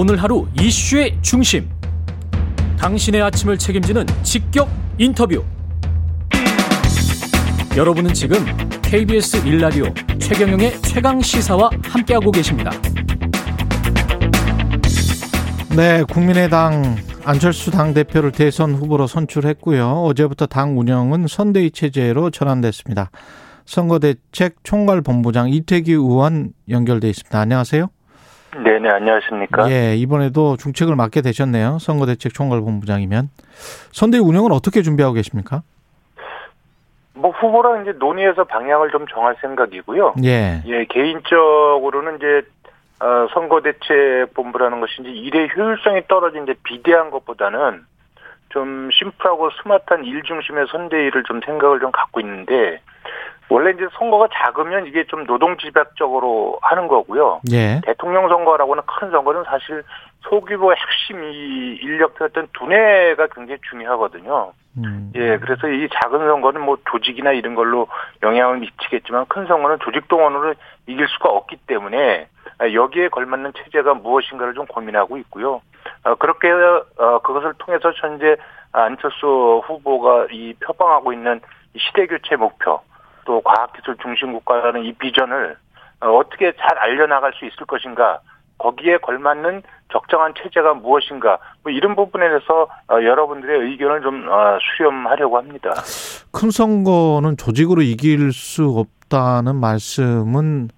오늘 하루 이슈의 중심. 당신의 아침을 책임지는 직격 인터뷰. 여러분은 지금 KBS 일라디오 최경영의 최강 시사와 함께하고 계십니다. 네, 국민의당 안철수 당대표를 대선 후보로 선출했고요. 어제부터 당 운영은 선대위 체제로 전환됐습니다. 선거대책 총괄본부장 이태기 의원 연결돼 있습니다. 안녕하세요. 네네, 안녕하십니까. 예, 이번에도 중책을 맡게 되셨네요. 선거대책 총괄본부장이면. 선대위 운영은 어떻게 준비하고 계십니까? 뭐 후보랑 이제 논의해서 방향을 좀 정할 생각이고요. 예. 예, 개인적으로는 이제 어, 선거대책본부라는 것이 이제 일의 효율성이 떨어진 이제 비대한 것보다는 좀 심플하고 스마트한 일 중심의 선대위를 좀 생각을 좀 갖고 있는데 원래 이제 선거가 작으면 이게 좀 노동 집약적으로 하는 거고요. 예. 대통령 선거라고는 큰 선거는 사실 소규모 핵심 이 인력들 어떤 두뇌가 굉장히 중요하거든요. 음. 예, 그래서 이 작은 선거는 뭐 조직이나 이런 걸로 영향을 미치겠지만 큰 선거는 조직 동원으로 이길 수가 없기 때문에 여기에 걸맞는 체제가 무엇인가를 좀 고민하고 있고요. 어, 그렇게 어, 그것을 통해서 현재 안철수 후보가 이 표방하고 있는 시대 교체 목표 또 과학기술 중심 국가라는 이 비전을 어, 어떻게 잘 알려나갈 수 있을 것인가 거기에 걸맞는 적정한 체제가 무엇인가 뭐 이런 부분에 대해서 어, 여러분들의 의견을 좀 어, 수렴하려고 합니다. 큰 선거는 조직으로 이길 수 없다는 말씀은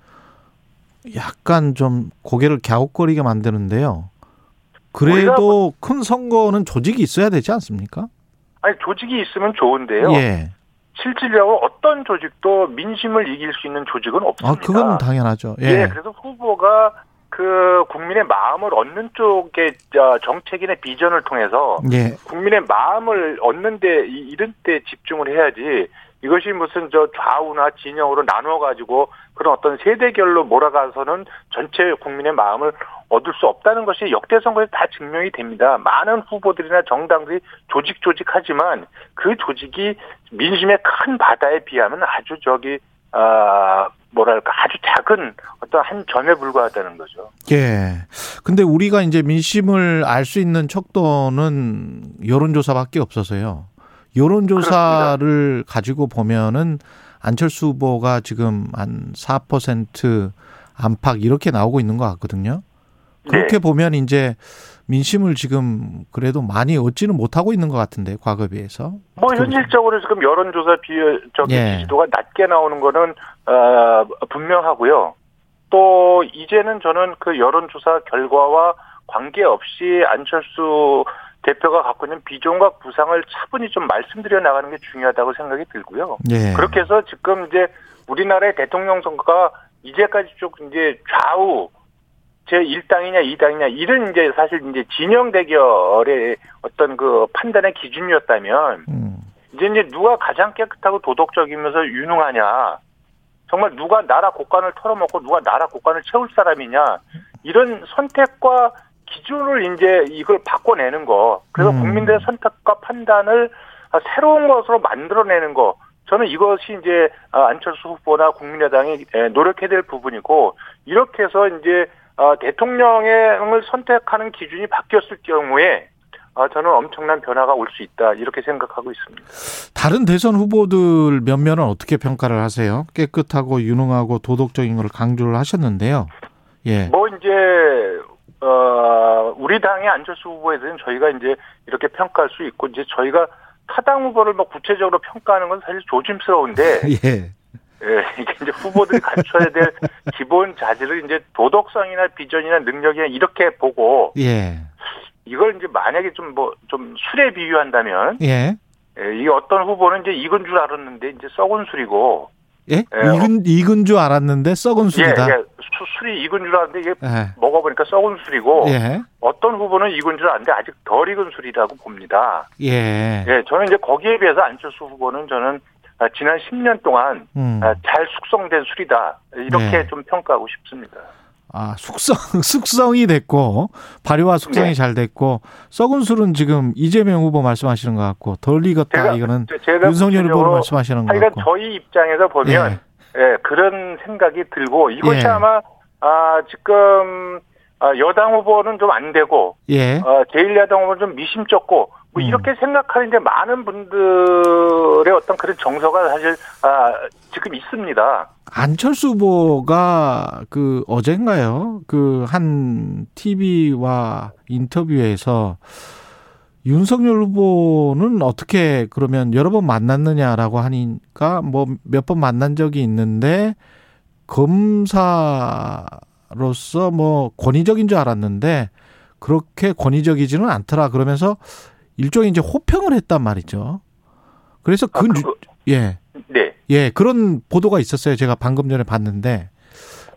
약간 좀 고개를 갸웃거리게 만드는데요. 그래도 큰 선거는 조직이 있어야 되지 않습니까? 아니 조직이 있으면 좋은데요. 예. 실질적으로 어떤 조직도 민심을 이길 수 있는 조직은 아, 없습니다. 그건 당연하죠. 예. 예, 그래서 후보가 그 국민의 마음을 얻는 쪽의 저 정책이나 비전을 통해서 예. 국민의 마음을 얻는 데 이- 이런 때 집중을 해야지 이것이 무슨 저 좌우나 진영으로 나누어 가지고 그런 어떤 세대결로 몰아가서는 전체 국민의 마음을 얻을 수 없다는 것이 역대 선거에 다 증명이 됩니다. 많은 후보들이나 정당들이 조직 조직하지만 그 조직이 민심의 큰 바다에 비하면 아주 저기 아 뭐랄까 아주 작은 어떤 한 점에 불과하다는 거죠. 예. 근데 우리가 이제 민심을 알 수 있는 척도는 여론조사밖에 없어서요. 여론조사를 가지고 보면은 안철수 후보가 지금 한 4% 안팎 이렇게 나오고 있는 것 같거든요. 그렇게 네. 보면 이제 민심을 지금 그래도 많이 얻지는 못하고 있는 것 같은데 과거에 비해서. 뭐 현실적으로 지금 여론조사 비율적인 예. 지지도가 낮게 나오는 거는 어, 분명하고요. 또 이제는 저는 그 여론조사 결과와 관계없이 안철수 대표가 갖고 있는 비전과 부상을 차분히 좀 말씀드려 나가는 게 중요하다고 생각이 들고요. 예. 그렇게 해서 지금 이제 우리나라의 대통령 선거가 이제까지 쭉 이제 좌우 제 1당이냐 2당이냐 이런 이제 사실 이제 진영 대결의 어떤 그 판단의 기준이었다면 음. 이제 이제 누가 가장 깨끗하고 도덕적이면서 유능하냐 정말 누가 나라 곳간을 털어먹고 누가 나라 곳간을 채울 사람이냐 이런 선택과 기준을 이제 이걸 바꿔내는 거 그래서 음. 국민들의 선택과 판단을 새로운 것으로 만들어내는 거 저는 이것이 이제 안철수 후보나 국민의당이 노력해야 될 부분이고 이렇게 해서 이제 어, 대통령을 선택하는 기준이 바뀌었을 경우에 어, 저는 엄청난 변화가 올 수 있다 이렇게 생각하고 있습니다. 다른 대선 후보들 몇몇은 어떻게 평가를 하세요? 깨끗하고 유능하고 도덕적인 걸 강조를 하셨는데요. 예. 뭐 이제 어 우리 당의 안철수 후보에 대해서는 저희가 이제 이렇게 평가할 수 있고 이제 저희가 타당 후보를 뭐 구체적으로 평가하는 건 사실 조심스러운데 예. 예, 이게 이제 후보들이 갖춰야 될 기본 자질을 이제 도덕성이나 비전이나 능력이나 이렇게 보고 예. 이걸 이제 만약에 좀 뭐 좀 술에 비유한다면 예. 예, 이 어떤 후보는 이제 익은 줄 알았는데 이제 썩은 술이고 예? 익은 익은 줄 알았는데 썩은 술이다. 예, 예, 수- 술이 익은 줄 알았는데 이게 예. 먹어보니까 썩은 술이고 예. 어떤 후보는 익은 줄 알았는데 아직 덜 익은 술이라고 봅니다. 예. 예, 저는 이제 거기에 비해서 안철수 후보는 저는 아, 지난 10년 동안 음. 아, 잘 숙성된 술이다 이렇게 네. 좀 평가하고 싶습니다. 아, 숙성 숙성이 됐고 발효와 숙성이 네. 잘 됐고 썩은 술은 지금 이재명 후보 말씀하시는 것 같고 덜 익었다 제가- 이거는 제- 제가 윤석열 후보 말씀하시는 것 같고. 저희 입장에서 보면 예, 그런 생각이 들고 이것이 예. 아마 아 지금 아, 여당 후보는 좀 안 되고 예. 어, 제1야당 후보는 좀 미심쩍고 뭐 음. 이렇게 생각하는 이제 많은 분들의 어떤 그런 정서가 사실 아, 지금 있습니다. 안철수 후보가 그 어젠가요? 그 한 TV와 인터뷰에서 윤석열 후보는 어떻게 그러면 여러 번 만났느냐라고 하니까 뭐 몇 번 만난 적이 있는데 검사로서 뭐 권위적인 줄 알았는데 그렇게 권위적이지는 않더라 그러면서 일종의 이제 호평을 했단 말이죠. 그래서 아, 그, 그거- 예. 네. 예, 그런 보도가 있었어요. 제가 방금 전에 봤는데.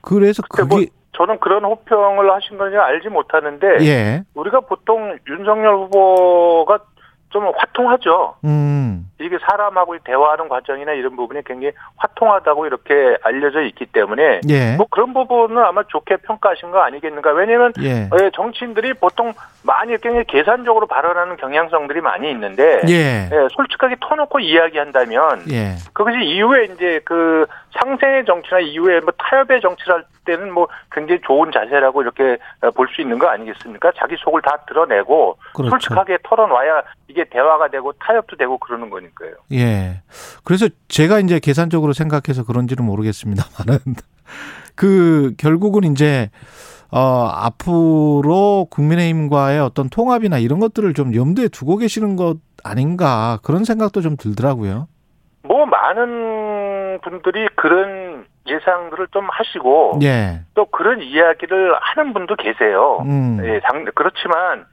그래서 뭐 그게 저는 그런 호평을 하신 건지 알지 못하는데 예. 우리가 보통 윤석열 후보가 좀 화통하죠. 음. 이게 사람하고 대화하는 과정이나 이런 부분이 굉장히 화통하다고 이렇게 알려져 있기 때문에 예. 뭐 그런 부분은 아마 좋게 평가하신 거 아니겠는가. 왜냐하면 예. 예, 정치인들이 보통 많이 굉장히 계산적으로 발언하는 경향성들이 많이 있는데 예. 예, 솔직하게 터놓고 이야기한다면 예. 그것이 이후에 이제 그 상생의 정치나 이후에 뭐 타협의 정치를 할 때는 뭐 굉장히 좋은 자세라고 이렇게 볼 수 있는 거 아니겠습니까? 자기 속을 다 드러내고 그렇죠. 솔직하게 털어놔야 이게 대화가 되고 타협도 되고 그러는 거니까 요. 예. 그래서 제가 이제 계산적으로 생각해서 그런지는 모르겠습니다만은 그 결국은 이제 어 앞으로 국민의힘과의 어떤 통합이나 이런 것들을 좀 염두에 두고 계시는 것 아닌가 그런 생각도 좀 들더라고요. 뭐 많은 분들이 그런 예상들을 좀 하시고 예. 또 그런 이야기를 하는 분도 계세요. 음. 예, 당, 그렇지만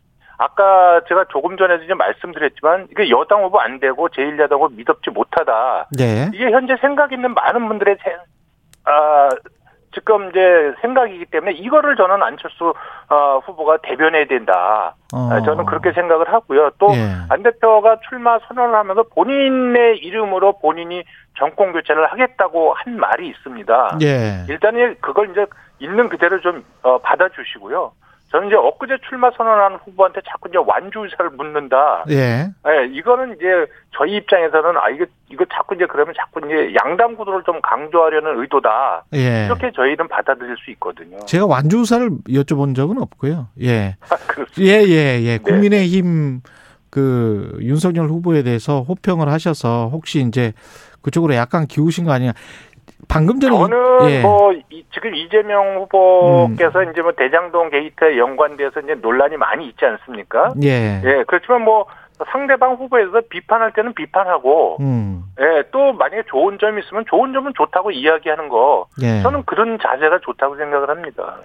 아까 제가 조금 전에도 이제 말씀드렸지만 이게 여당 후보 안 되고 제1야당 후보 믿업지 못하다. 예. 이게 현재 생각 있는 많은 분들의 세- 아, 지금 이제 생각이기 때문에 이거를 저는 안철수 어, 후보가 대변해야 된다. 어. 아, 저는 그렇게 생각을 하고요. 또 예. 안 대표가 출마 선언을 하면서 본인의 이름으로 본인이 정권 교체를 하겠다고 한 말이 있습니다. 예. 일단은 그걸 이제 있는 그대로 좀 어, 받아주시고요. 저는 이제 엊그제 출마 선언한 후보한테 자꾸 이제 완주 의사를 묻는다. 예. 예, 이거는 이제 저희 입장에서는 아 이거 이거 자꾸 이제 그러면 자꾸 이제 양당 구도를 좀 강조하려는 의도다. 예. 이렇게 저희는 받아들일 수 있거든요. 제가 완주사를 여쭤본 적은 없고요. 예. 그렇습니다. 예, 예, 예. 네. 국민의힘 그 윤석열 후보에 대해서 호평을 하셔서 혹시 이제 그쪽으로 약간 기우신 거 아니냐. 방금 전에 저는 예. 뭐 이- 지금 이재명 후보께서 이제 뭐 대장동 게이트에 연관돼서 이제 논란이 많이 있지 않습니까? 예. 예, 그렇지만 뭐 상대방 후보에 대해서 비판할 때는 비판하고 음. 예, 또 만약에 좋은 점이 있으면 좋은 점은 좋다고 이야기하는 거 예. 저는 그런 자세가 좋다고 생각을 합니다.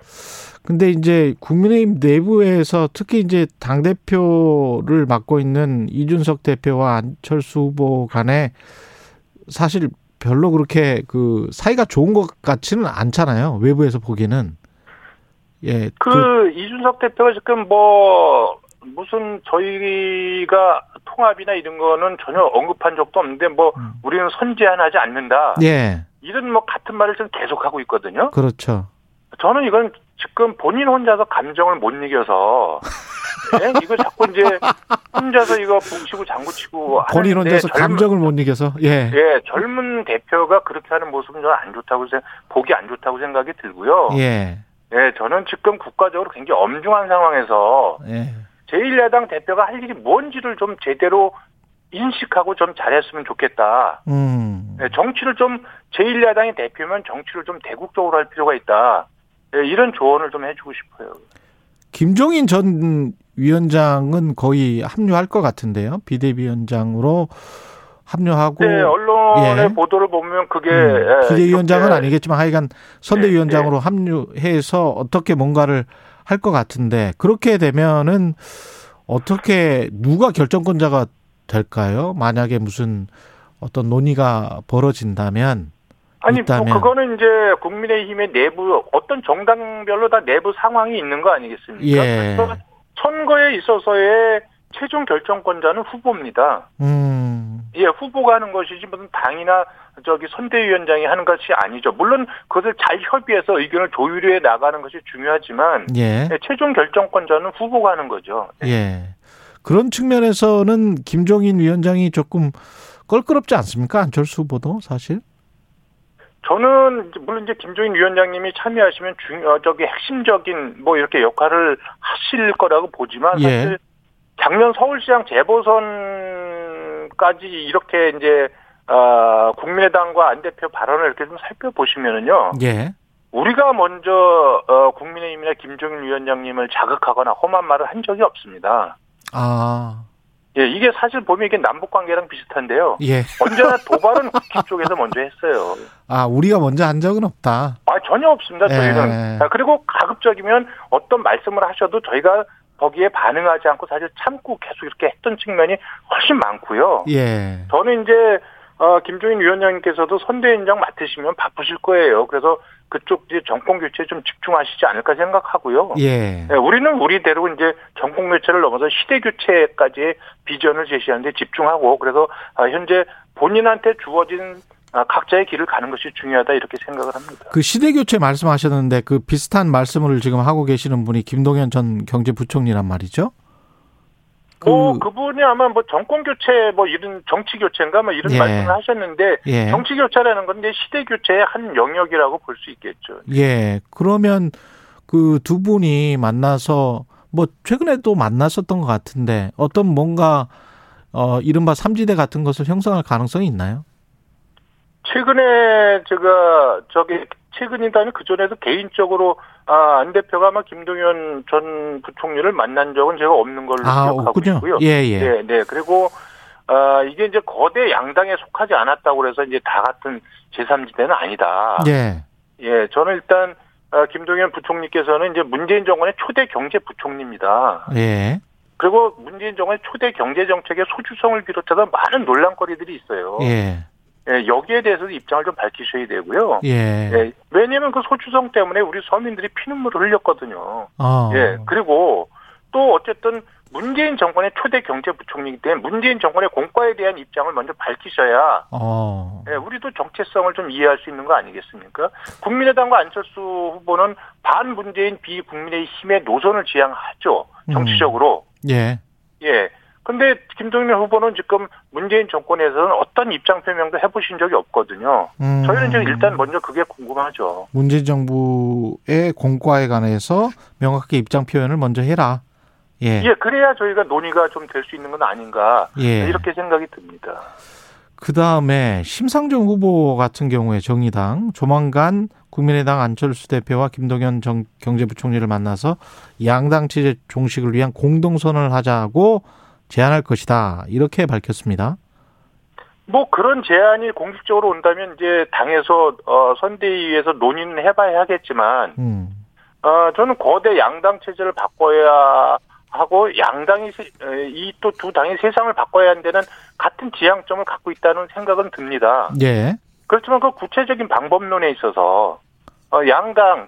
근데 이제 국민의힘 내부에서 특히 이제 당 대표를 맡고 있는 이준석 대표와 안철수 후보 간에 사실 별로 그렇게 그 사이가 좋은 것 같지는 않잖아요. 외부에서 보기에는. 예. 그, 이준석 대표가 지금 뭐 무슨 저희가 통합이나 이런 거는 전혀 언급한 적도 없는데 뭐 음. 우리는 선제한하지 않는다. 예. 이런 뭐 같은 말을 좀 계속하고 있거든요. 그렇죠. 저는 이건 지금 본인 혼자서 감정을 못 이겨서 예? 이거 자꾸 이제 혼자서 이거 북치고 장구치고 본인 혼자서 젊은- 감정을 못 이겨서. 예. 예 젊은 대표가 그렇게 하는 모습은 저는 안 좋다고 생 보기 안 좋다고 생각이 들고요. 예. 예, 저는 지금 국가적으로 굉장히 엄중한 상황에서 예. 제1야당 대표가 할 일이 뭔지를 좀 제대로 인식하고 좀 잘했으면 좋겠다. 음. 예, 정치를 좀 제1야당이 대표면 정치를 좀 대국적으로 할 필요가 있다. 예, 이런 조언을 좀 해주고 싶어요. 김종인 전 위원장은 거의 합류할 것 같은데요. 비대위원장으로 합류하고 네, 언론의 예. 보도를 보면 그게 음, 예, 비대위원장은 아니겠지만 하여간 선대위원장으로 합류해서 어떻게 뭔가를 할 것 같은데 그렇게 되면은 어떻게 누가 결정권자가 될까요? 만약에 무슨 어떤 논의가 벌어진다면 아니 있다면. 뭐 그거는 이제 국민의힘의 내부 어떤 정당별로 다 내부 상황이 있는 거 아니겠습니까? 예. 선거에 있어서의 최종 결정권자는 후보입니다. 음 예, 후보가 하는 것이지 무슨 당이나 저기 선대위원장이 하는 것이 아니죠. 물론 그것을 잘 협의해서 의견을 조율해 나가는 것이 중요하지만 예. 예, 최종 결정권자는 후보가 하는 거죠. 예. 그런 측면에서는 김종인 위원장이 조금 껄끄럽지 않습니까? 안철수 후보도 사실. 저는 물론 이제 김종인 위원장님이 참여하시면 중 어, 저기 핵심적인 뭐 이렇게 역할을 하실 거라고 보지만 예. 사실 작년 서울시장 재보선까지 이렇게 이제 어, 국민의당과 안 대표 발언을 이렇게 좀 살펴보시면은요. 예. 우리가 먼저 어, 국민의힘이나 김종인 위원장님을 자극하거나 험한 말을 한 적이 없습니다. 아, 예, 이게 사실 보면 이게 남북 관계랑 비슷한데요. 예. 언제나 도발은 국힘 쪽에서 먼저 했어요. 아, 우리가 먼저 한 적은 없다. 아 전혀 없습니다. 저희는. 예. 아, 그리고 가급적이면 어떤 말씀을 하셔도 저희가 거기에 반응하지 않고 사실 참고 계속 이렇게 했던 측면이 훨씬 많고요. 예. 저는 이제 어, 김종인 위원장님께서도 선대위원장 맡으시면 바쁘실 거예요. 그래서 그쪽 이제 정권 교체에 좀 집중하시지 않을까 생각하고요. 예. 네, 우리는 우리대로 이제 정권 교체를 넘어서 시대 교체까지의 비전을 제시하는데 집중하고 그래서 아, 현재 본인한테 주어진 아, 각자의 길을 가는 것이 중요하다 이렇게 생각을 합니다. 그 시대 교체 말씀하셨는데 그 비슷한 말씀을 지금 하고 계시는 분이 김동연 전 경제부총리란 말이죠. 그, 뭐 그분이 아마 뭐 정권 교체 뭐 이런 정치 교체인가 뭐 이런 예. 말씀을 하셨는데 예. 정치 교체라는 건 이제 시대 교체의 한 영역이라고 볼 수 있겠죠. 예. 그러면 그 두 분이 만나서 뭐 최근에도 만났었던 것 같은데 어떤 뭔가 어 이른바 삼지대 같은 것을 형성할 가능성이 있나요? 최근에 제가 저기 최근이다면 그 전에도 개인적으로 아, 안 대표가 아마 김동연 전 부총리를 만난 적은 제가 없는 걸로 아, 기억하고 없군요. 있고요. 예, 예. 네, 네. 그리고 아, 이게 이제 거대 양당에 속하지 않았다고 그래서 이제 다 같은 제3지대는 아니다. 예. 예, 저는 일단 아, 김동연 부총리께서는 이제 문재인 정권의 초대 경제 부총리입니다. 예. 그리고 문재인 정권의 초대 경제 정책의 소주성을 비롯해서 많은 논란거리들이 있어요. 예. 예, 여기에 대해서도 입장을 좀 밝히셔야 되고요. 예. 예, 왜냐면 그 소주성 때문에 우리 서민들이 피눈물을 흘렸거든요. 어. 예, 그리고 또 어쨌든 문재인 정권의 초대 경제부총리이기 때문에 문재인 정권의 공과에 대한 입장을 먼저 밝히셔야 어. 예, 우리도 정체성을 좀 이해할 수 있는 거 아니겠습니까? 국민의당과 안철수 후보는 반문재인 비국민의힘의 노선을 지향하죠. 정치적으로. 예. 예. 근데 김동연 후보는 지금 문재인 정권에서는 어떤 입장 표명도 해보신 적이 없거든요. 음. 저희는 이제 일단 먼저 그게 궁금하죠. 문재인 정부의 공과에 관해서 명확하게 입장 표현을 먼저 해라. 예. 예, 그래야 저희가 논의가 좀 될 수 있는 건 아닌가 예. 이렇게 생각이 듭니다. 그 다음에 심상정 후보 같은 경우에 정의당 조만간 국민의당 안철수 대표와 김동연 정- 경제부총리를 만나서 양당 체제 종식을 위한 공동선언을 하자고 제안할 것이다. 이렇게 밝혔습니다. 뭐 그런 제안이 공식적으로 온다면 이제 당에서 어, 선대위에서 논의는 해봐야 하겠지만 음. 어, 저는 거대 양당 체제를 바꿔야 하고 양당이 이 또 두 당이 세상을 바꿔야 데는 같은 지향점을 갖고 있다는 생각은 듭니다. 예. 그렇지만 그 구체적인 방법론에 있어서 어, 양당은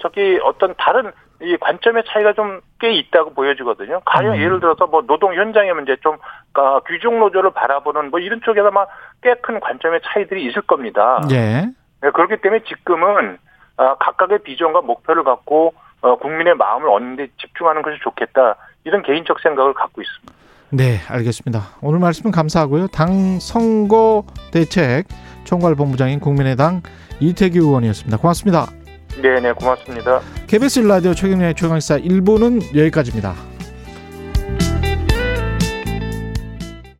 저기 어떤 다른 이 관점의 차이가 좀 꽤 있다고 보여지거든요. 가령 음. 예를 들어서 뭐 노동 현장의 문제 좀 어, 귀족 노조를 바라보는 뭐 이런 쪽에서 막꽤큰 관점의 차이들이 있을 겁니다. 예. 네, 그렇기 때문에 지금은 어, 각각의 비전과 목표를 갖고 어, 국민의 마음을 얻는 데 집중하는 것이 좋겠다. 이런 개인적 생각을 갖고 있습니다. 네, 알겠습니다. 오늘 말씀 감사하고요. 당 선거 대책 총괄본부장인 국민의당 이태규 의원이었습니다. 고맙습니다. 네, 네, 고맙습니다. KBS 라디오 최경련의 최강시사 1부는 여기까지입니다.